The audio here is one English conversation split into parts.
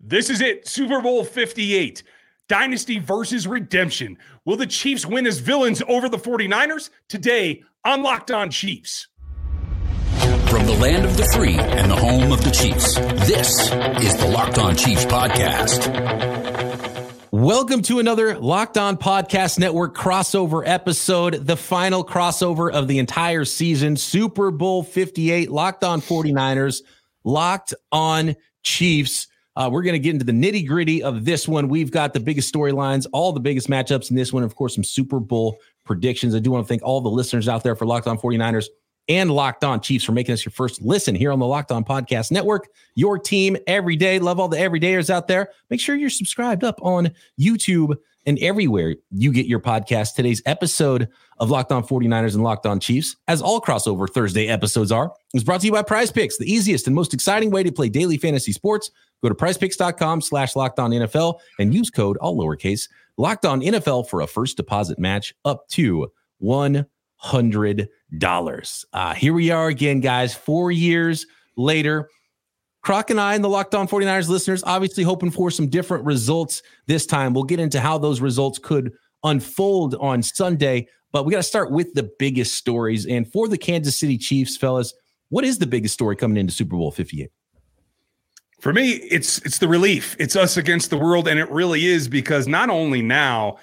This is it. Super Bowl 58. Dynasty versus redemption. Will the Chiefs win as villains over the 49ers? Today on Locked On Chiefs. From the land of the free and the home of the Chiefs, this is the Locked On Chiefs podcast. Welcome to another Locked On Podcast Network crossover episode, the final crossover of the entire season, Super Bowl 58, Locked On 49ers, Locked On Chiefs. Uh, we're going to get into the nitty gritty of this one. We've got the biggest storylines, all the biggest matchups in this one. Of course, some Super Bowl predictions. I do want to thank all the listeners out there for Locked On 49ers and Locked On Chiefs for making us your first listen here on the Locked On Podcast Network. Your team every day. Love all the everydayers out there. Make sure you're subscribed up on YouTube and everywhere you get your podcast. Today's episode of Locked On 49ers and Locked On Chiefs, as all crossover Thursday episodes are, is brought to you by Prize Picks, the easiest and most exciting way to play daily fantasy sports. Go to prizepicks.com slash locked on NFL and use code all lowercase locked on NFL for a first deposit match up to $100. Uh, here we are again, guys, four years later. Croc and I and the Locked On 49ers listeners obviously hoping for some different results this time. We'll get into how those results could unfold on Sunday, but we got to start with the biggest stories. And for the Kansas City Chiefs, fellas, what is the biggest story coming into Super Bowl 58? For me, it's it's the relief. It's us against the world, and it really is because not only now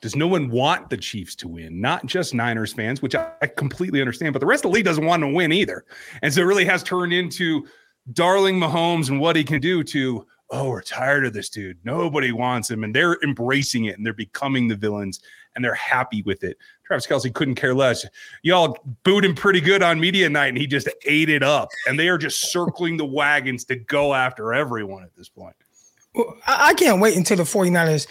does no one want the Chiefs to win, not just Niners fans, which I, I completely understand, but the rest of the league doesn't want to win either. And so it really has turned into darling Mahomes and what he can do to oh, we're tired of this dude. Nobody wants him. And they're embracing it and they're becoming the villains and they're happy with it. Travis Kelce couldn't care less. Y'all booed him pretty good on media night and he just ate it up. And they are just circling the wagons to go after everyone at this point. Well, I can't wait until the 49ers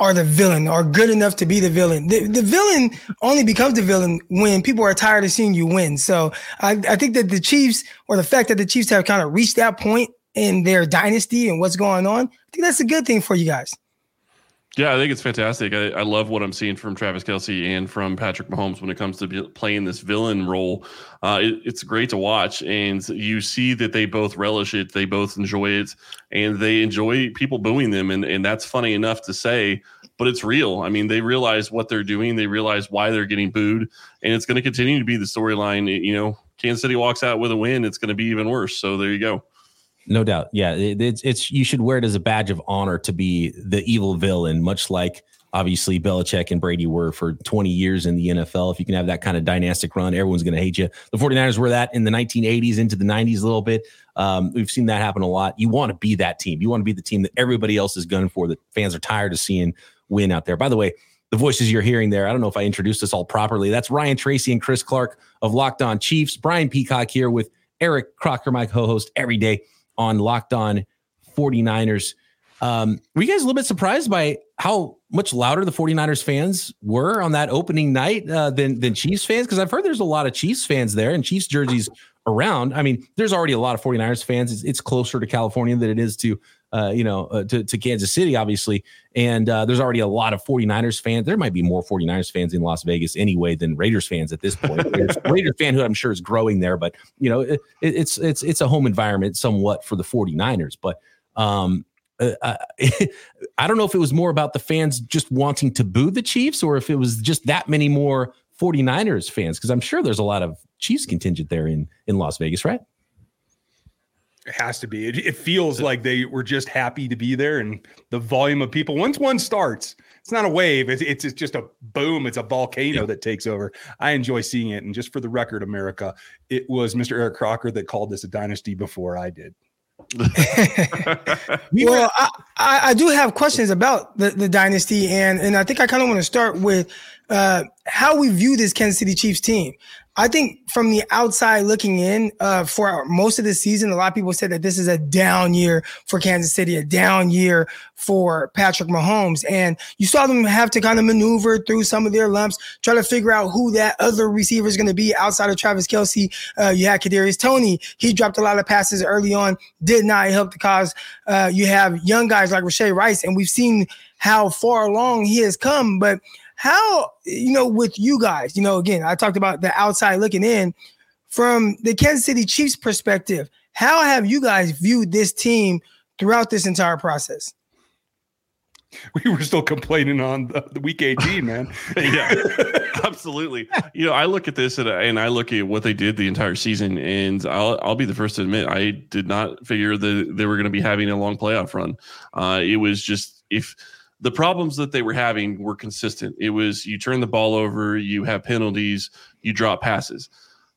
are the villain, are good enough to be the villain. The, the villain only becomes the villain when people are tired of seeing you win. So I, I think that the Chiefs, or the fact that the Chiefs have kind of reached that point in their dynasty and what's going on, I think that's a good thing for you guys. Yeah, I think it's fantastic. I, I, love what I'm seeing from Travis Kelce and from Patrick Mahomes when it comes to playing this villain role. Uh, it, it's great to watch, and you see that they both relish it, they both enjoy it, and they enjoy people booing them, and and that's funny enough to say, but it's real. I mean, they realize what they're doing, they realize why they're getting booed, and it's going to continue to be the storyline. You know, Kansas City walks out with a win, it's going to be even worse. So there you go. No doubt. Yeah, it, it's it's you should wear it as a badge of honor to be the evil villain, much like obviously Belichick and Brady were for 20 years in the NFL. If you can have that kind of dynastic run, everyone's going to hate you. The 49ers were that in the 1980s into the 90s a little bit. Um, we've seen that happen a lot. You want to be that team. You want to be the team that everybody else is gunning for, that fans are tired of seeing win out there. By the way, the voices you're hearing there, I don't know if I introduced this all properly. That's Ryan Tracy and Chris Clark of Locked On Chiefs. Brian Peacock here with Eric Crocker, my co host, every day on Locked On 49ers. Um, were you guys a little bit surprised by how much louder the 49ers fans were on that opening night uh, than than Chiefs fans? Because I've heard there's a lot of Chiefs fans there and Chiefs jerseys around. I mean, there's already a lot of 49ers fans. It's, it's closer to California than it is to uh, you know, uh, to, to Kansas City, obviously. And uh, there's already a lot of 49ers fans. There might be more 49ers fans in Las Vegas anyway than Raiders fans at this point. Raiders, Raiders fan who I'm sure is growing there, but you know, it, it's it's it's a home environment somewhat for the 49ers. But um, uh, uh I don't know if it was more about the fans just wanting to boo the Chiefs or if it was just that many more 49ers fans because I'm sure there's a lot of Chiefs contingent there in in Las Vegas, right? It has to be. It, it feels like they were just happy to be there, and the volume of people. Once one starts, it's not a wave. It's, it's, it's just a boom. It's a volcano yeah. that takes over. I enjoy seeing it. And just for the record, America, it was Mr. Eric Crocker that called this a dynasty before I did. well, I, I, do have questions about the, the dynasty, and and I think I kind of want to start with uh, how we view this Kansas City Chiefs team. I think from the outside looking in, uh, for most of the season, a lot of people said that this is a down year for Kansas City, a down year for Patrick Mahomes. And you saw them have to kind of maneuver through some of their lumps, try to figure out who that other receiver is going to be outside of Travis Kelce. Uh, you had Kadarius Toney. He dropped a lot of passes early on, did not help the cause. Uh, you have young guys like Rashee Rice, and we've seen how far along he has come, but how, you know, with you guys, you know, again, I talked about the outside looking in from the Kansas City Chiefs perspective. How have you guys viewed this team throughout this entire process. We were still complaining on the, the week 18, man. yeah, absolutely. You know, I look at this and, and I look at what they did the entire season, and I'll I'll be the first to admit I did not figure that they were going to be having a long playoff run. Uh, it was just if the problems that they were having were consistent. It was you turn the ball over, you have penalties, you drop passes.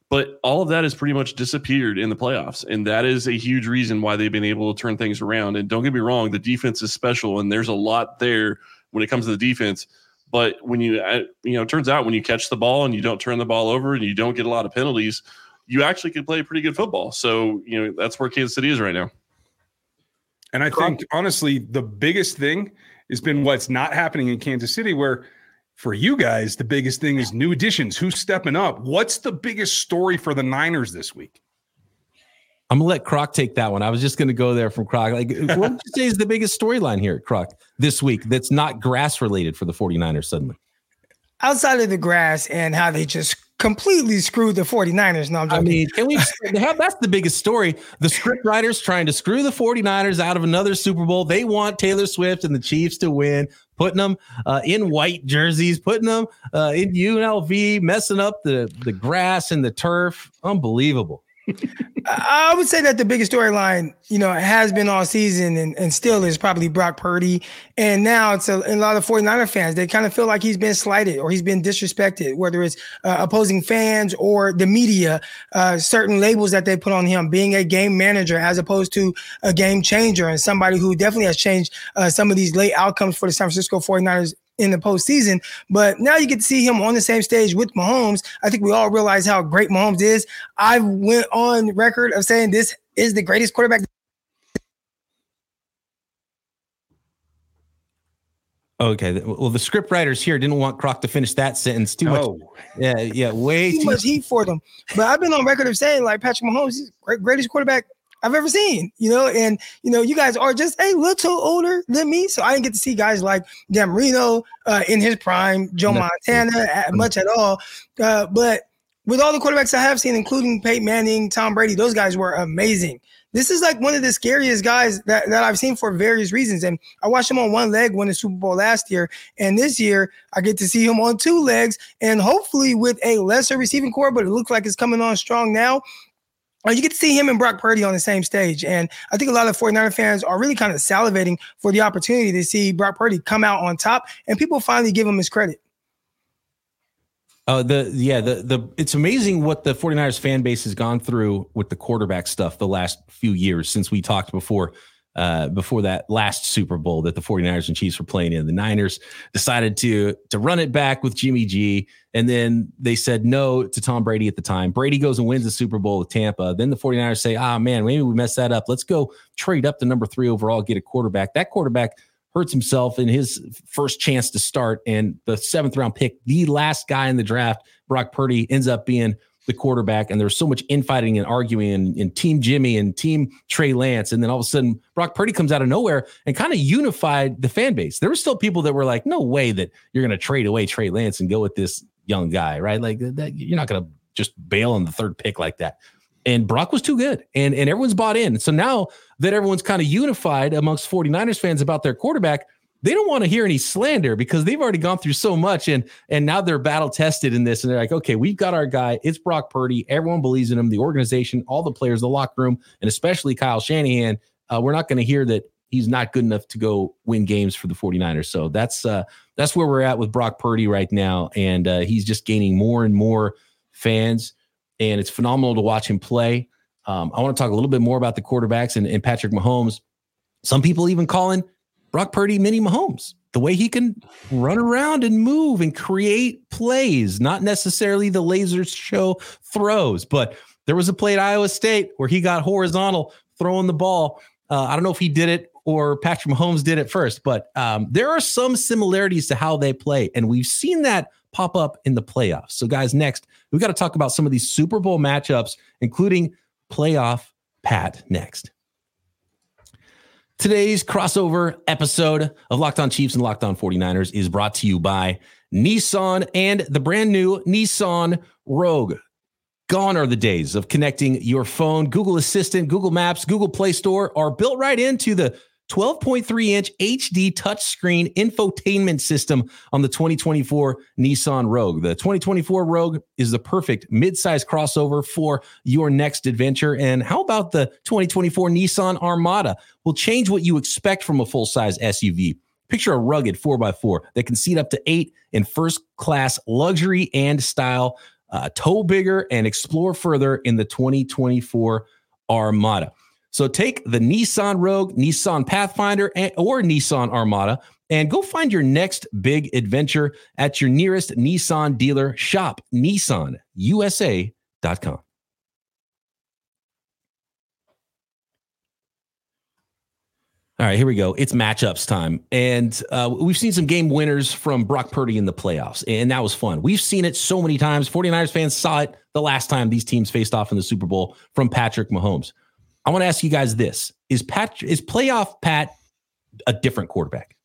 But all of that has pretty much disappeared in the playoffs. And that is a huge reason why they've been able to turn things around. And don't get me wrong, the defense is special and there's a lot there when it comes to the defense. But when you, uh, you know, turns out when you catch the ball and you don't turn the ball over and you don't get a lot of penalties, you actually can play pretty good football. So, you know, that's where Kansas City is right now. And I think, honestly, the biggest thing has been what's not happening in Kansas City, where for you guys, the biggest thing is new additions. Who's stepping up? What's the biggest story for the Niners this week? I'm gonna let Croc take that one. I was just gonna go there from Croc. Like, what would you say is the biggest storyline here, Croc, this week that's not grass related for the 49ers suddenly? Outside of the grass and how they just completely screwed the 49ers. No, I'm I mean, can we have that's the biggest story. The script writers trying to screw the 49ers out of another Super Bowl. They want Taylor Swift and the Chiefs to win, putting them uh, in white jerseys, putting them uh, in UNLV, messing up the, the grass and the turf. Unbelievable. I would say that the biggest storyline, you know, has been all season and, and still is probably Brock Purdy. And now it's a, a, lot of 49er fans, they kind of feel like he's been slighted or he's been disrespected, whether it's uh, opposing fans or the media, uh, certain labels that they put on him, being a game manager as opposed to a game changer and somebody who definitely has changed uh, some of these late outcomes for the San Francisco 49ers in the postseason. But now you get to see him on the same stage with Mahomes. I think we all realize how great Mahomes is. I went on record of saying this is the greatest quarterback. Okay. Well, the script writers here didn't want Croc to finish that sentence too much. Oh. Yeah, yeah, way too, too much heat for them. But I've been on record of saying like Patrick Mahomes is greatest quarterback I've ever seen, you know, and you know, you guys are just a little older than me, so I didn't get to see guys like Dan Marino uh, in his prime, Joe no. Montana, at, much at all. Uh, but with all the quarterbacks I have seen, including Peyton Manning, Tom Brady, those guys were amazing. This is like one of the scariest guys that, that I've seen for various reasons. And I watched him on one leg win the Super Bowl last year. And this year, I get to see him on two legs and hopefully with a lesser receiving corps, but it looks like it's coming on strong now. Uh, you get to see him and Brock Purdy on the same stage. And I think a lot of 49er fans are really kind of salivating for the opportunity to see Brock Purdy come out on top and people finally give him his credit. Uh, the yeah the the it's amazing what the 49ers fan base has gone through with the quarterback stuff the last few years since we talked before uh, before that last Super Bowl that the 49ers and Chiefs were playing in. The Niners decided to to run it back with Jimmy G, and then they said no to Tom Brady at the time. Brady goes and wins the Super Bowl with Tampa. Then the 49ers say, ah, man, maybe we messed that up. Let's go trade up to number three overall, get a quarterback. That quarterback hurts himself in his first chance to start, and the seventh round pick, the last guy in the draft, Brock Purdy, ends up being – the quarterback, and there was so much infighting and arguing and, in Team Jimmy and Team Trey Lance. And then all of a sudden, Brock Purdy comes out of nowhere and kind of unified the fan base. There were still people that were like, no way that you're going to trade away Trey Lance and go with this young guy, right? Like that, you're not going to just bail on the third pick like that. And Brock was too good, and, and everyone's bought in. So now that everyone's kind of unified amongst 49ers fans about their quarterback, they don't want to hear any slander because they've already gone through so much and and now they're battle tested in this and they're like okay we've got our guy it's Brock Purdy everyone believes in him the organization all the players the locker room and especially Kyle Shanahan uh, we're not going to hear that he's not good enough to go win games for the 49ers. So that's uh that's where we're at with Brock Purdy right now and uh, he's just gaining more and more fans and it's phenomenal to watch him play. Um, I want to talk a little bit more about the quarterbacks and, and Patrick Mahomes. Some people even calling Brock Purdy, mini Mahomes, the way he can run around and move and create plays, not necessarily the laser show throws, but there was a play at Iowa State where he got horizontal throwing the ball. Uh, I don't know if he did it or Patrick Mahomes did it first, but um, there are some similarities to how they play. And we've seen that pop up in the playoffs. So, guys, next, we've got to talk about some of these Super Bowl matchups, including playoff Pat next. Today's crossover episode of Locked On Chiefs and Locked On 49ers is brought to you by Nissan and the brand new Nissan Rogue. Gone are the days of connecting your phone. Google Assistant, Google Maps, Google Play Store are built right into the 12.3 inch HD touchscreen infotainment system on the 2024 Nissan Rogue. The 2024 Rogue is the perfect midsize crossover for your next adventure. And how about the 2024 Nissan Armada? Will change what you expect from a full size SUV. Picture a rugged 4x4 that can seat up to eight in first class luxury and style, uh, tow bigger, and explore further in the 2024 Armada. So take the Nissan Rogue, Nissan Pathfinder, or Nissan Armada and go find your next big adventure at your nearest Nissan dealer. Shop nissanusa.com. All right, here we go. It's matchups time. And uh, we've seen some game winners from Brock Purdy in the playoffs, and that was fun. We've seen it so many times. 49ers fans saw it the last time these teams faced off in the Super Bowl from Patrick Mahomes. I want to ask you guys this: Is Pat is playoff Pat a different quarterback?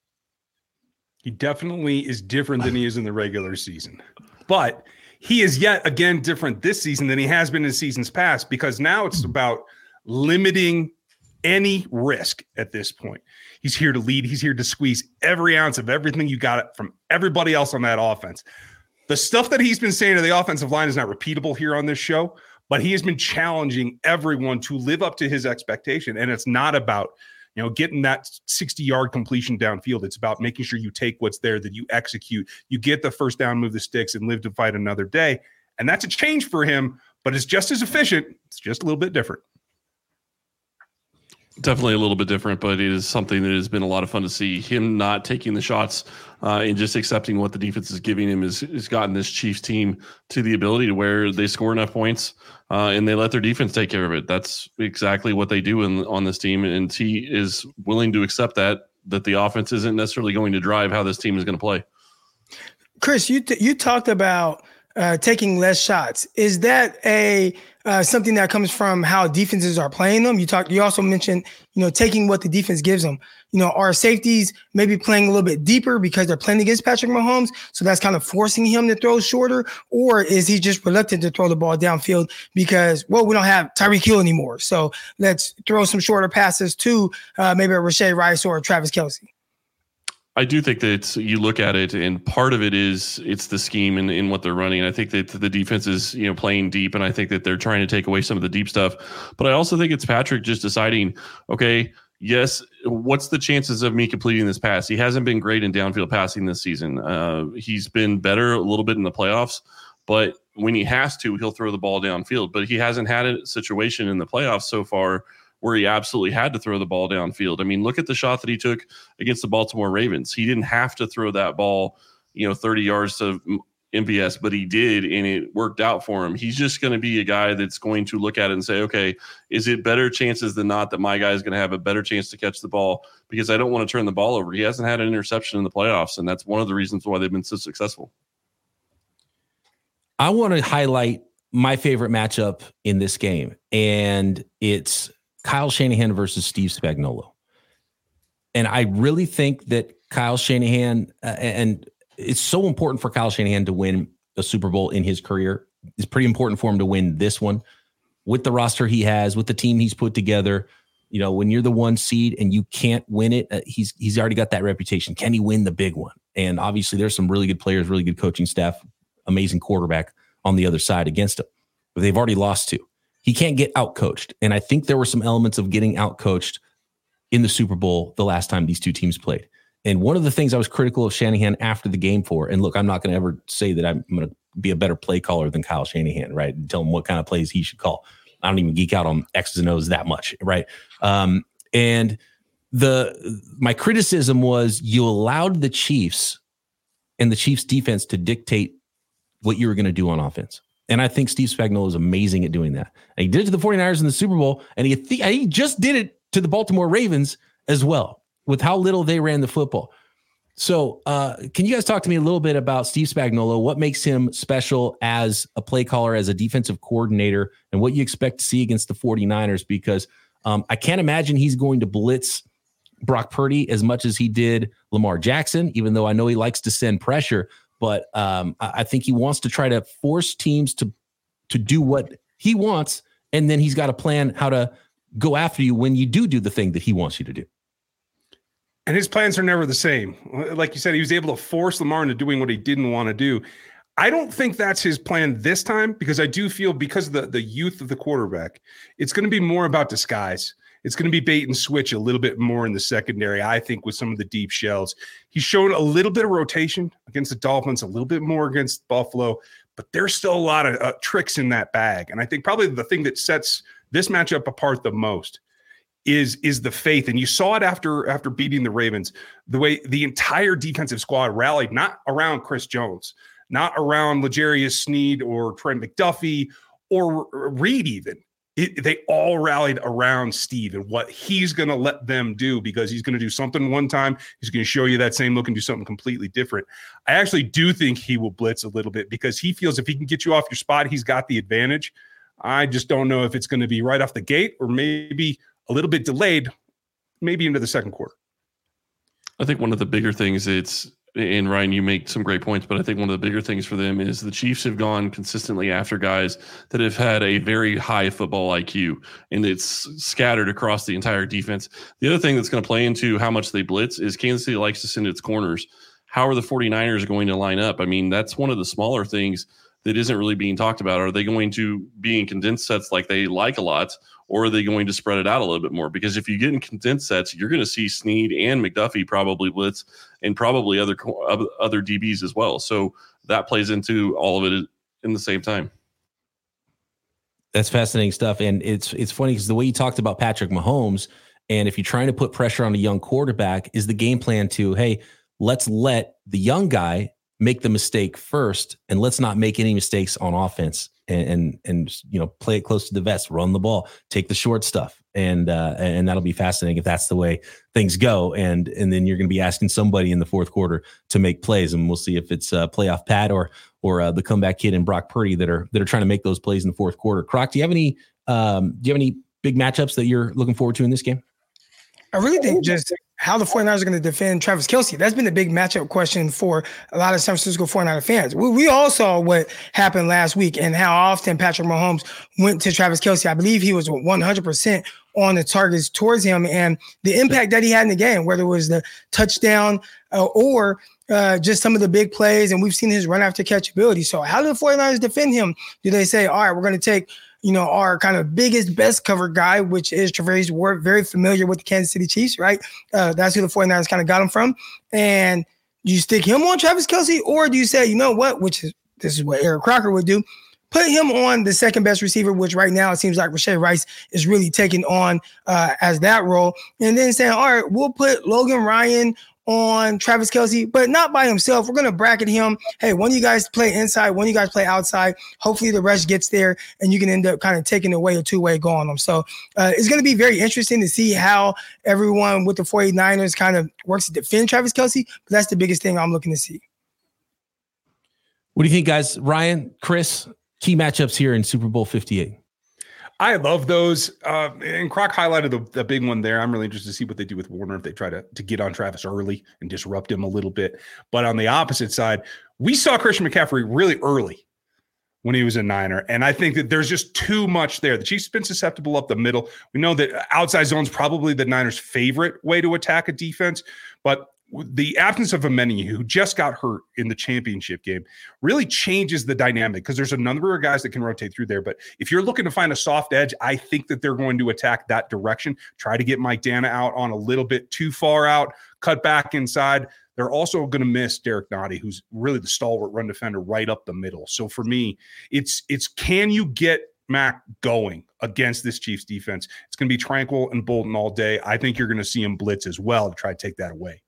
He definitely is different than he is in the regular season, but he is yet again different this season than he has been in seasons past because now it's about limiting any risk at this point. He's here to lead. He's here to squeeze every ounce of everything you got from everybody else on that offense. The stuff that he's been saying to the offensive line is not repeatable here on this show, but he has been challenging everyone to live up to his expectation. And it's not about, you know, getting that 60 yard completion downfield. It's about making sure you take what's there, that you execute, you get the first down, move the sticks, and live to fight another day. And that's a change for him, but it's just as efficient. It's just a little bit different definitely a little bit different, but it is something that has been a lot of fun to see. Him not taking the shots uh, and just accepting what the defense is giving him has, has gotten this Chiefs team to the ability to where they score enough points uh, and they let their defense take care of it. That's exactly what they do in, on this team, and he is willing to accept that that the offense isn't necessarily going to drive how this team is going to play. Chris, you t- you talked about uh, taking less shots. Is that a uh, something that comes from how defenses are playing them? You talked. You also mentioned, you know, taking what the defense gives them. You know, our safeties maybe playing a little bit deeper because they're playing against Patrick Mahomes, so that's kind of forcing him to throw shorter, or is he just reluctant to throw the ball downfield because well, we don't have Tyreek Hill anymore, so let's throw some shorter passes to uh, maybe a Rashee Rice or Travis Kelce. I do think that you look at it, and part of it is it's the scheme and in, what they're running. I think that the defense is you know playing deep, and I think that they're trying to take away some of the deep stuff. But I also think it's Patrick just deciding, okay, yes, what's the chances of me completing this pass? He hasn't been great in downfield passing this season. Uh, he's been better a little bit in the playoffs, but when he has to, he'll throw the ball downfield. But he hasn't had a situation in the playoffs so far where he absolutely had to throw the ball downfield. I mean, look at the shot that he took against the Baltimore Ravens. He didn't have to throw that ball, you know, 30 yards to MVS, but he did, and it worked out for him. He's just going to be a guy that's going to look at it and say, okay, is it better chances than not that my guy is going to have a better chance to catch the ball because I don't want to turn the ball over. He hasn't had an interception in the playoffs, and that's one of the reasons why they've been so successful. I want to highlight my favorite matchup in this game, and it's Kyle Shanahan versus Steve Spagnuolo. And I really think that Kyle Shanahan, uh, and it's so important for Kyle Shanahan to win a Super Bowl in his career. It's pretty important for him to win this one with the roster he has, with the team he's put together. You know, when you're the one seed and you can't win it, uh, he's he's already got that reputation. Can he win the big one? And obviously, there's some really good players, really good coaching staff, amazing quarterback on the other side against him. But they've already lost two he can't get outcoached. And I think there were some elements of getting outcoached in the Super Bowl the last time these two teams played. And one of the things I was critical of Shanahan after the game for, and look, I'm not going to ever say that I'm going to be a better play caller than Kyle Shanahan, right? And tell him what kind of plays he should call. I don't even geek out on X's and O's that much, right? Um, and the my criticism was you allowed the Chiefs and the Chiefs defense to dictate what you were going to do on offense. And I think Steve Spagnuolo is amazing at doing that. And he did it to the 49ers in the Super Bowl, and he, th- he just did it to the Baltimore Ravens as well, with how little they ran the football. So, uh, can you guys talk to me a little bit about Steve Spagnuolo? What makes him special as a play caller, as a defensive coordinator, and what you expect to see against the 49ers? Because um, I can't imagine he's going to blitz Brock Purdy as much as he did Lamar Jackson, even though I know he likes to send pressure. But um, I think he wants to try to force teams to to do what he wants, and then he's got a plan how to go after you when you do do the thing that he wants you to do. And his plans are never the same. Like you said, he was able to force Lamar into doing what he didn't want to do. I don't think that's his plan this time because I do feel because of the, the youth of the quarterback, it's going to be more about disguise. It's going to be bait and switch a little bit more in the secondary, I think, with some of the deep shells. He's shown a little bit of rotation against the Dolphins, a little bit more against Buffalo, but there's still a lot of uh, tricks in that bag. And I think probably the thing that sets this matchup apart the most is is the faith and you saw it after after beating the ravens the way the entire defensive squad rallied not around chris jones not around L'Jarius Sneed or Trent McDuffie or Reid even it, they all rallied around Steve and what he's going to let them do because he's going to do something one time. He's going to show you that same look and do something completely different. I actually do think he will blitz a little bit because he feels if he can get you off your spot, he's got the advantage. I just don't know if it's going to be right off the gate or maybe a little bit delayed, maybe into the second quarter. I think one of the bigger things it's and Ryan, you make some great points, but I think one of the bigger things for them is the Chiefs have gone consistently after guys that have had a very high football IQ, and it's scattered across the entire defense. The other thing that's going to play into how much they blitz is Kansas City likes to send its corners. How are the 49ers going to line up? I mean, that's one of the smaller things that isn't really being talked about. Are they going to be in condensed sets like they like a lot, or are they going to spread it out a little bit more? Because if you get in condensed sets, you're going to see Sneed and McDuffie probably blitz, and probably other other DBs as well. So that plays into all of it in the same time. That's fascinating stuff, and it's it's funny because the way you talked about Patrick Mahomes, and if you're trying to put pressure on a young quarterback, is the game plan to hey, let's let the young guy make the mistake first, and let's not make any mistakes on offense and and, and you know play it close to the vest, run the ball, take the short stuff, and uh, and that'll be fascinating if that's the way things go. And and then you're going to be asking somebody in the fourth quarter to make plays, and we'll see if it's uh, playoff Pat or or uh, the comeback kid and Brock Purdy that are that are trying to make those plays in the fourth quarter. Croc, do you have any um, do you have any big matchups that you're looking forward to in this game? I really think just how the 49ers are going to defend Travis Kelce. That's been the big matchup question for a lot of San Francisco 49er fans. We, we all saw what happened last week and how often Patrick Mahomes went to Travis Kelce. I believe he was 100% on the targets towards him and the impact that he had in the game, whether it was the touchdown uh, or uh, just some of the big plays. And we've seen his run after catch ability. So, how do the 49ers defend him? Do they say, all right, we're going to take you know, our kind of biggest, best cover guy, which is Charvarius Ward, very familiar with the Kansas City Chiefs, right? Uh, that's who the 49ers kind of got him from. And you stick him on Travis Kelce, or do you say, you know what, which is this is what Eric Crocker would do, put him on the second best receiver, which right now it seems like Rashee Rice is really taking on uh, as that role, and then saying, all right, we'll put Logan Ryan on Travis Kelce, but not by himself. We're going to bracket him. Hey, one of you guys play inside, one of you guys play outside. Hopefully the rush gets there and you can end up kind of taking away a two way go on them. So uh, it's going to be very interesting to see how everyone with the 49ers kind of works to defend Travis Kelce. But that's the biggest thing I'm looking to see. What do you think, guys? Ryan, Chris, key matchups here in Super Bowl 58. I love those. Uh, and Croc highlighted the, the, big one there. I'm really interested to see what they do with Warner if they try to, to get on Travis early and disrupt him a little bit. But on the opposite side, we saw Christian McCaffrey really early when he was a Niner. And I think that there's just too much there. The Chiefs have been susceptible up the middle. We know that outside zone's probably the Niners' favorite way to attack a defense, but the absence of Omenihu, who just got hurt in the championship game, really changes the dynamic because there's a number of guys that can rotate through there. But if you're looking to find a soft edge, I think that they're going to attack that direction. Try to get Mike Danna out on a little bit too far out, cut back inside. They're also going to miss Derrick Nnadi, who's really the stalwart run defender right up the middle. So for me, it's it's can you get Mac going against this Chiefs defense? It's going to be Tranquill and Bolton all day. I think you're going to see him blitz as well to try to take that away.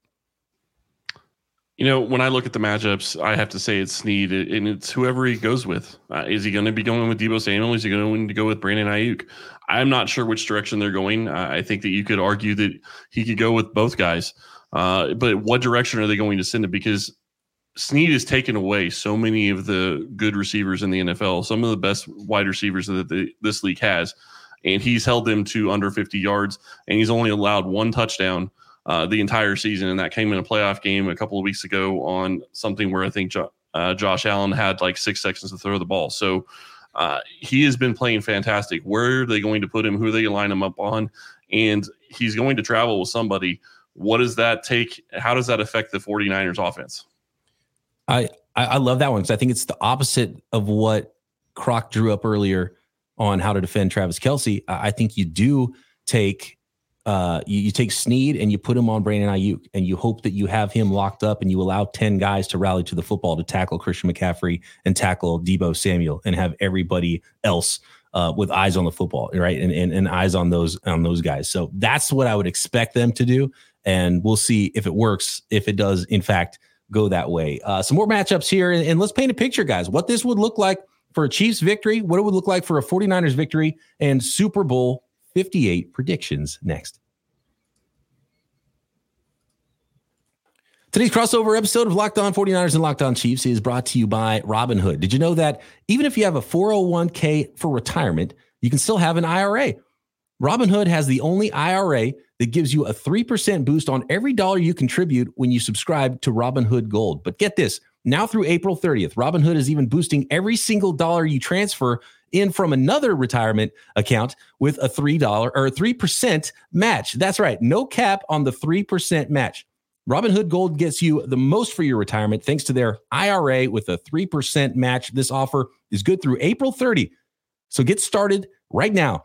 You know, when I look at the matchups, I have to say it's Sneed, and it's whoever he goes with. Uh, is he going to be going with Deebo Samuel? Is he going to go with Brandon Aiyuk? I'm not sure which direction they're going. Uh, I think that you could argue that he could go with both guys. Uh, but what direction are they going to send him? Because Sneed has taken away so many of the good receivers in the NFL, some of the best wide receivers that the, this league has, and he's held them to under 50 yards, and he's only allowed one touchdown uh, the entire season, and that came in a playoff game a couple of weeks ago on something where I think jo- uh, Josh Allen had like six seconds to throw the ball. So Uh, he has been playing fantastic. Where are they going to put him? Who are they line him up on? And he's going to travel with somebody. What does that take? How does that affect the 49ers offense? I, I love that one because I think it's the opposite of what Croc drew up earlier on how to defend Travis Kelce. I think you do take uh, you, you, take Sneed and you put him on Brandon Aiyuk, and you hope that you have him locked up, and you allow ten guys to rally to the football to tackle Christian McCaffrey and tackle Deebo Samuel, and have everybody else uh, with eyes on the football, right, and, and and eyes on those on those guys. So that's what I would expect them to do, and we'll see if it works. If it does, in fact, go that way. Uh, some more matchups here, and, and let's paint a picture, guys. What this would look like for a Chiefs victory, what it would look like for a 49ers victory, and Super Bowl 58 predictions next. Today's crossover episode of Locked On 49ers and Locked On Chiefs is brought to you by Robinhood. Did you know that even if you have a 401k for retirement, you can still have an IRA? Robinhood has the only IRA that gives you a 3% boost on every dollar you contribute when you subscribe to Robinhood Gold. But get this now through April 30th, Robinhood is even boosting every single dollar you transfer in from another retirement account with a $3 or 3% match. That's right, no cap on the 3% match. Robinhood Gold gets you the most for your retirement thanks to their IRA with a 3% match. This offer is good through April 30. So get started right now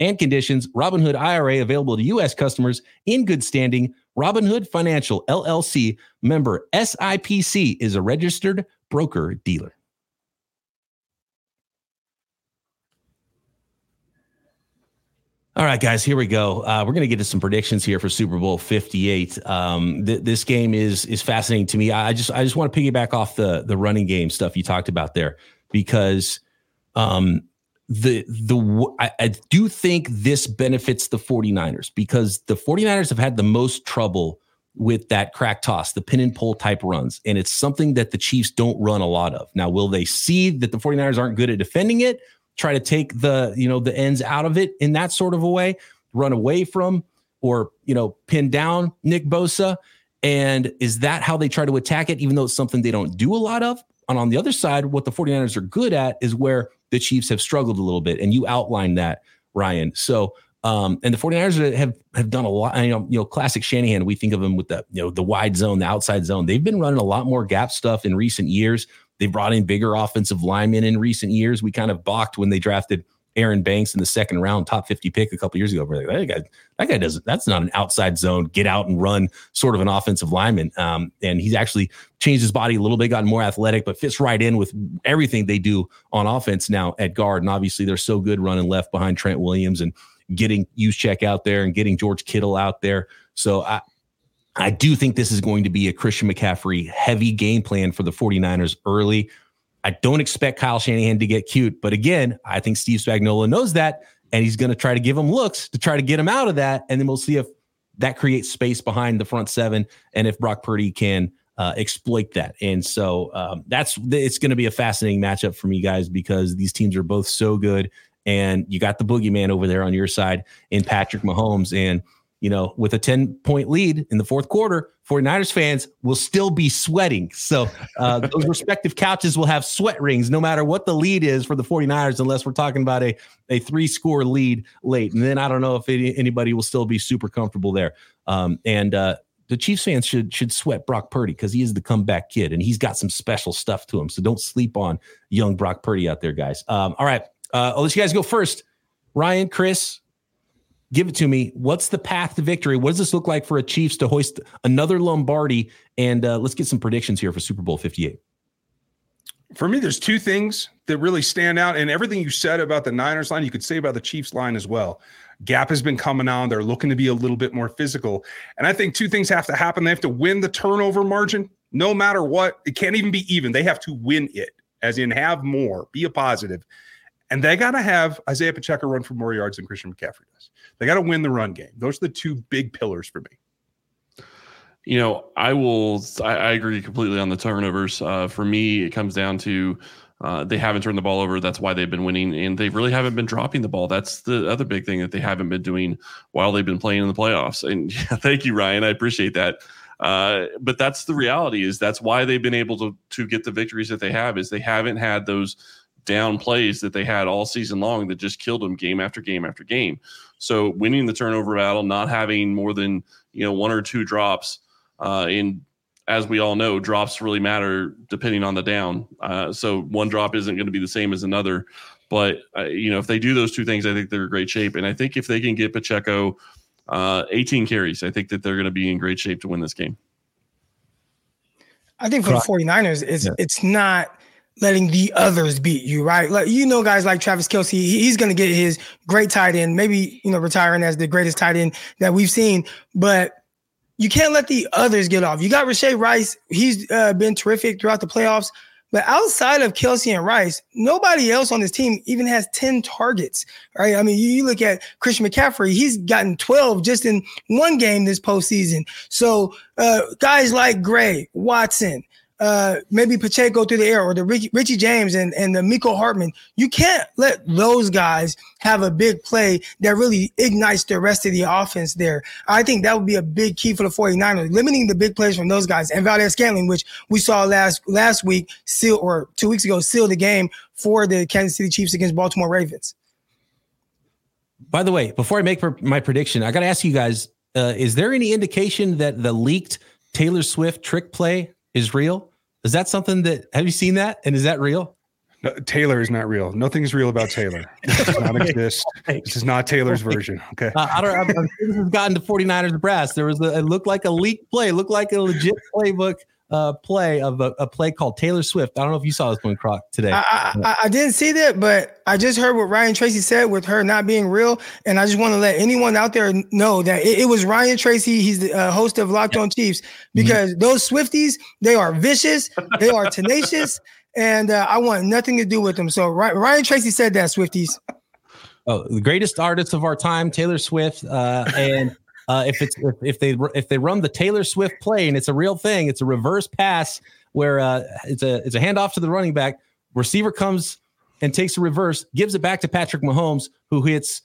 and conditions. Robinhood IRA available to U.S. customers in good standing. Robinhood Financial LLC member SIPC is a registered broker dealer. All right, guys, here we go. Uh, we're going to get to some predictions here for Super Bowl Fifty Eight. Um, th- this game is is fascinating to me. I just I just want to piggyback off the the running game stuff you talked about there because um, the the I, I, do think this benefits the 49ers because the 49ers have had the most trouble with that crack toss, the pin and pull type runs. And it's something that the Chiefs don't run a lot of. Now, will they see that the 49ers aren't good at defending it, try to take the, you know, the ends out of it in that sort of a way, run away from or, you know, pin down Nick Bosa? And is that how they try to attack it, even though it's something they don't do a lot of? And on the other side, what the 49ers are good at is where the Chiefs have struggled a little bit. And you outlined that, Ryan. So, um, and the 49ers have have done a lot, you know, you know, classic Shanahan, we think of him with the, you know, the wide zone, the outside zone. They've been running a lot more gap stuff in recent years. They've brought in bigger offensive linemen in recent years. We kind of balked when they drafted Aaron Banks in the second round, top 50 pick a couple years ago. We're like, that guy, that guy doesn't, that's not an outside zone, get out and run sort of an offensive lineman. Um, and he's actually changed his body a little bit, gotten more athletic, but fits right in with everything they do on offense now at guard. And obviously they're so good running left behind Trent Williams and getting Juszczyk out there and getting George Kittle out there. So I, I do think this is going to be a Christian McCaffrey heavy game plan for the 49ers early. I don't expect Kyle Shanahan to get cute, but again, I think Steve Spagnuolo knows that, and he's going to try to give him looks to try to get him out of that, and then we'll see if that creates space behind the front seven, and if Brock Purdy can uh, exploit that. And so um, that's it's going to be a fascinating matchup for me guys because these teams are both so good, and you got the boogeyman over there on your side in Patrick Mahomes, and you know, with a 10 point lead in the fourth quarter, 49ers fans will still be sweating. So uh, those respective couches will have sweat rings no matter what the lead is for the 49ers, unless we're talking about a, a three score lead late. And then I don't know if any, anybody will still be super comfortable there. Um, and uh, the Chiefs fans should should sweat Brock Purdy because he is the comeback kid and he's got some special stuff to him. So don't sleep on young Brock Purdy out there, guys. Um, all right. Uh, I'll let you guys go first. Ryan, Chris, give it to me. What's the path to victory? What does this look like for a Chiefs to hoist another Lombardi? And uh, let's get some predictions here for Super Bowl 58. For me, there's two things that really stand out. And everything you said about the Niners line, you could say about the Chiefs line as well. Gap has been coming on. They're looking to be a little bit more physical. And I think two things have to happen. They have to win the turnover margin, no matter what. It can't even be even. They have to win it, as in have more, be a positive And they got to have Isaiah Pacheco run for more yards than Christian McCaffrey does. They got to win the run game. Those are the two big pillars for me. You know, I will. I, I agree completely on the turnovers. Uh, for me, it comes down to uh, they haven't turned the ball over. That's why they've been winning, and they really haven't been dropping the ball. That's the other big thing that they haven't been doing while they've been playing in the playoffs. And yeah, thank you, Ryan. I appreciate that. Uh, but that's the reality. Is that's why they've been able to to get the victories that they have. Is they haven't had those down plays that they had all season long that just killed them game after game after game. So winning the turnover battle, not having more than you know one or two drops, uh, in as we all know, drops really matter depending on the down. Uh, so one drop isn't going to be the same as another. But uh, you know, if they do those two things, I think they're in great shape. And I think if they can get Pacheco uh, 18 carries, I think that they're going to be in great shape to win this game. I think for the 49ers, it's yeah. it's not letting the others beat you, right? Like you know, guys like Travis Kelce, he's going to get his great tight end, maybe you know, retiring as the greatest tight end that we've seen, but you can't let the others get off. You got Rashee Rice, he's uh, been terrific throughout the playoffs. But outside of Kelce and Rice, nobody else on this team even has 10 targets, right? I mean, you look at Christian McCaffrey, he's gotten 12 just in one game this postseason. So uh, guys like Gray, Watson, uh, maybe Pacheco through the air or the Richie James and, and the Mecole Hardman, You can't let those guys have a big play that really ignites the rest of the offense there. I think that would be a big key for the 49ers, limiting the big plays from those guys. And Valdes-Scantling, which we saw last last week, seal or two weeks ago, seal the game for the Kansas City Chiefs against Baltimore Ravens. By the way, before I make my prediction, I got to ask you guys: uh, Is there any indication that the leaked Taylor Swift trick play is real? Is that something that have you seen that? And is that real? No, Taylor is not real. Nothing is real about Taylor. This does not exist. This is not Taylor's version. Okay. Uh, I don't. I'm this has gotten to 49ers brass. There was a, it looked like a leaked play. It looked like a legit playbook uh, play of a, a, play called Taylor Swift. I don't know if you saw this one, Croc, today. I, I, I, didn't see that, but I just heard what Ryan Tracy said with her not being real, and I just want to let anyone out there know that it, it was Ryan Tracy. He's the uh, host of Locked On Chiefs because mm-hmm. those Swifties they are vicious, they are tenacious, and uh, I want nothing to do with them. So Ryan Tracy said that Swifties. Oh, the greatest artist of our time, Taylor Swift, uh, and. Uh, if it's if, if, they if they run the Taylor Swift play and it's a real thing, it's a reverse pass where uh, it's a it's a handoff to the running back. Receiver comes and takes a reverse, gives it back to Patrick Mahomes, who hits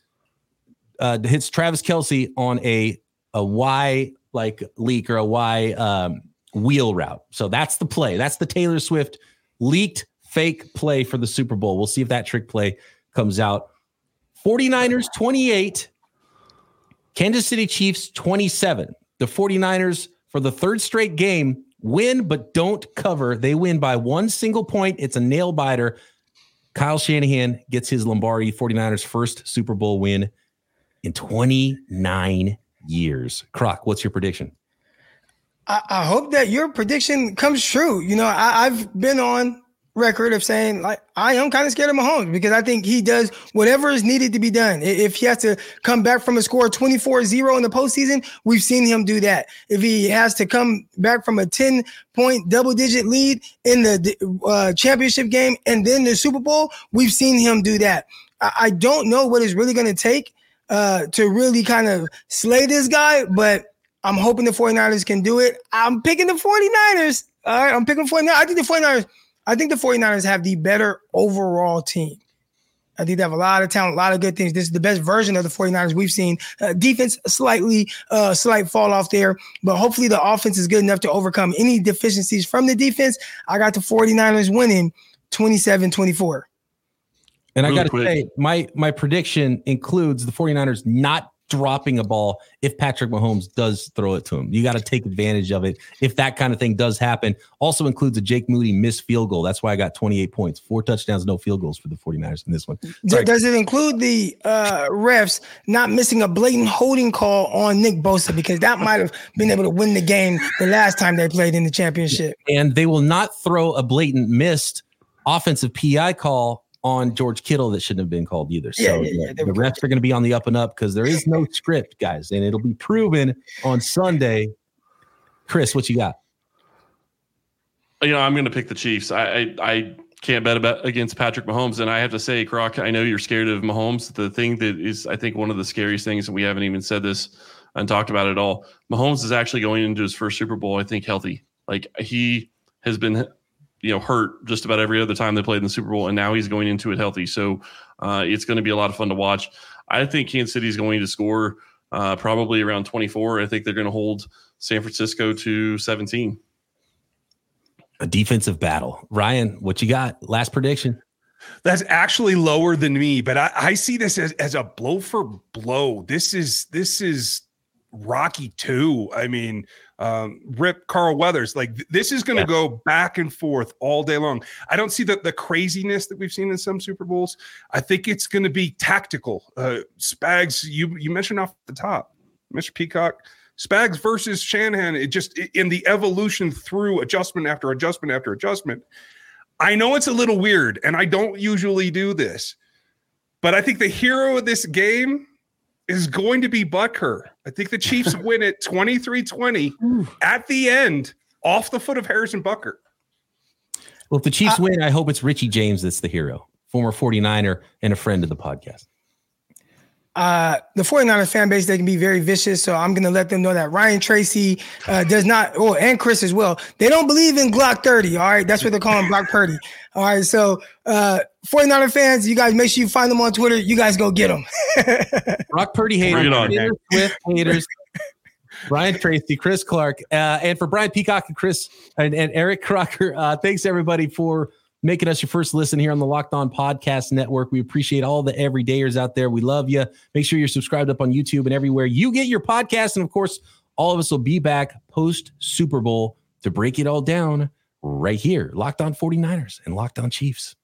uh, hits Travis Kelce on a a Y like leak or a Y um, wheel route. So that's the play. That's the Taylor Swift leaked fake play for the Super Bowl. We'll see if that trick play comes out. 49ers 28, Kansas City Chiefs 27. The 49ers for the third straight game win but don't cover. They win by one single point. It's a nail biter. Kyle Shanahan gets his Lombardi 49ers first Super Bowl win in 29 years. Croc, what's your prediction? I, I hope that your prediction comes true. You know, I, I've been on record of saying like I am kind of scared of Mahomes because I think he does whatever is needed to be done. If he has to come back from a score 24-0 in the postseason, we've seen him do that. If he has to come back from a 10 point double digit lead in the uh, championship game and then the Super Bowl, we've seen him do that. I, I don't know what it's really going to take uh, to really kind of slay this guy, but I'm hoping the 49ers can do it. I'm picking the 49ers. All right, I'm picking 49ers. I think the 49ers – I think the 49ers have the better overall team. I think they have a lot of talent, a lot of good things. This is the best version of the 49ers we've seen. Uh, defense, slightly, uh, slight fall off there, but hopefully the offense is good enough to overcome any deficiencies from the defense. I got the 49ers winning 27 24. And I got to say, my my prediction includes the 49ers not dropping a ball if Patrick Mahomes does throw it to him. You got to take advantage of it if that kind of thing does happen. Also includes a Jake Moody missed field goal. That's why I got 28 points, four touchdowns, no field goals for the 49ers in this one. Sorry. Does it include the uh, refs not missing a blatant holding call on Nick Bosa because that might have been able to win the game the last time they played in the championship? And they will not throw a blatant missed offensive PI call on George Kittle that shouldn't have been called either. So yeah, yeah, yeah, the, the refs are going to be on the up and up because there is no script, guys, and it'll be proven on Sunday. Chris, what you got? You know, I'm going to pick the Chiefs. I, I, I can't bet about against Patrick Mahomes. And I have to say, Croc, I know you're scared of Mahomes. The thing that is, I think, one of the scariest things, and we haven't even said this and talked about it all. Mahomes is actually going into his first Super Bowl, I think, healthy. Like he has been, you know, hurt just about every other time they played in the Super Bowl, and now he's going into it healthy. So uh, it's going to be a lot of fun to watch. I think Kansas City is going to score uh, probably around 24. I think they're going to hold San Francisco to 17 a defensive battle. Ryan, what you got? Last prediction. That's actually lower than me, but I, I see this as, as a blow for blow. This is this is Rocky two. I mean, um, Rip Carl Weathers. Like this is going to yeah. go back and forth all day long. I don't see the the craziness that we've seen in some Super Bowls. I think it's going to be tactical. Uh, Spags, you you mentioned off the top, Mr. Peacock Spags versus Shanahan, it just in the evolution through adjustment after adjustment after adjustment. I know it's a little weird, and I don't usually do this, but I think the hero of this game is going to be Butker. I think the Chiefs win it 23 20 at the end off the foot of Harrison Butker. Well, if the Chiefs uh, win, I hope it's Richie James that's the hero, former 49er and a friend of the podcast uh, the 49ers fan base, they can be very vicious. So I'm going to let them know that Ryan Tracy uh, does not, oh, and Chris as well. They don't believe in Glock 30. All right. That's what they're calling Brock Purdy. All right. So, uh, 49er fans, you guys make sure you find them on Twitter. You guys go get them. Brock Purdy haters, haters Swift haters. Ryan Tracy, Chris Clark, uh, and for Brian Peacock and Chris and, and Eric Crocker, uh, thanks everybody for making us your first listen here on the Locked On Podcast Network. We appreciate all the everydayers out there. We love you. Make sure you're subscribed up on YouTube and everywhere you get your podcast. And of course, all of us will be back post Super Bowl to break it all down right here. Locked On 49ers and Locked On Chiefs.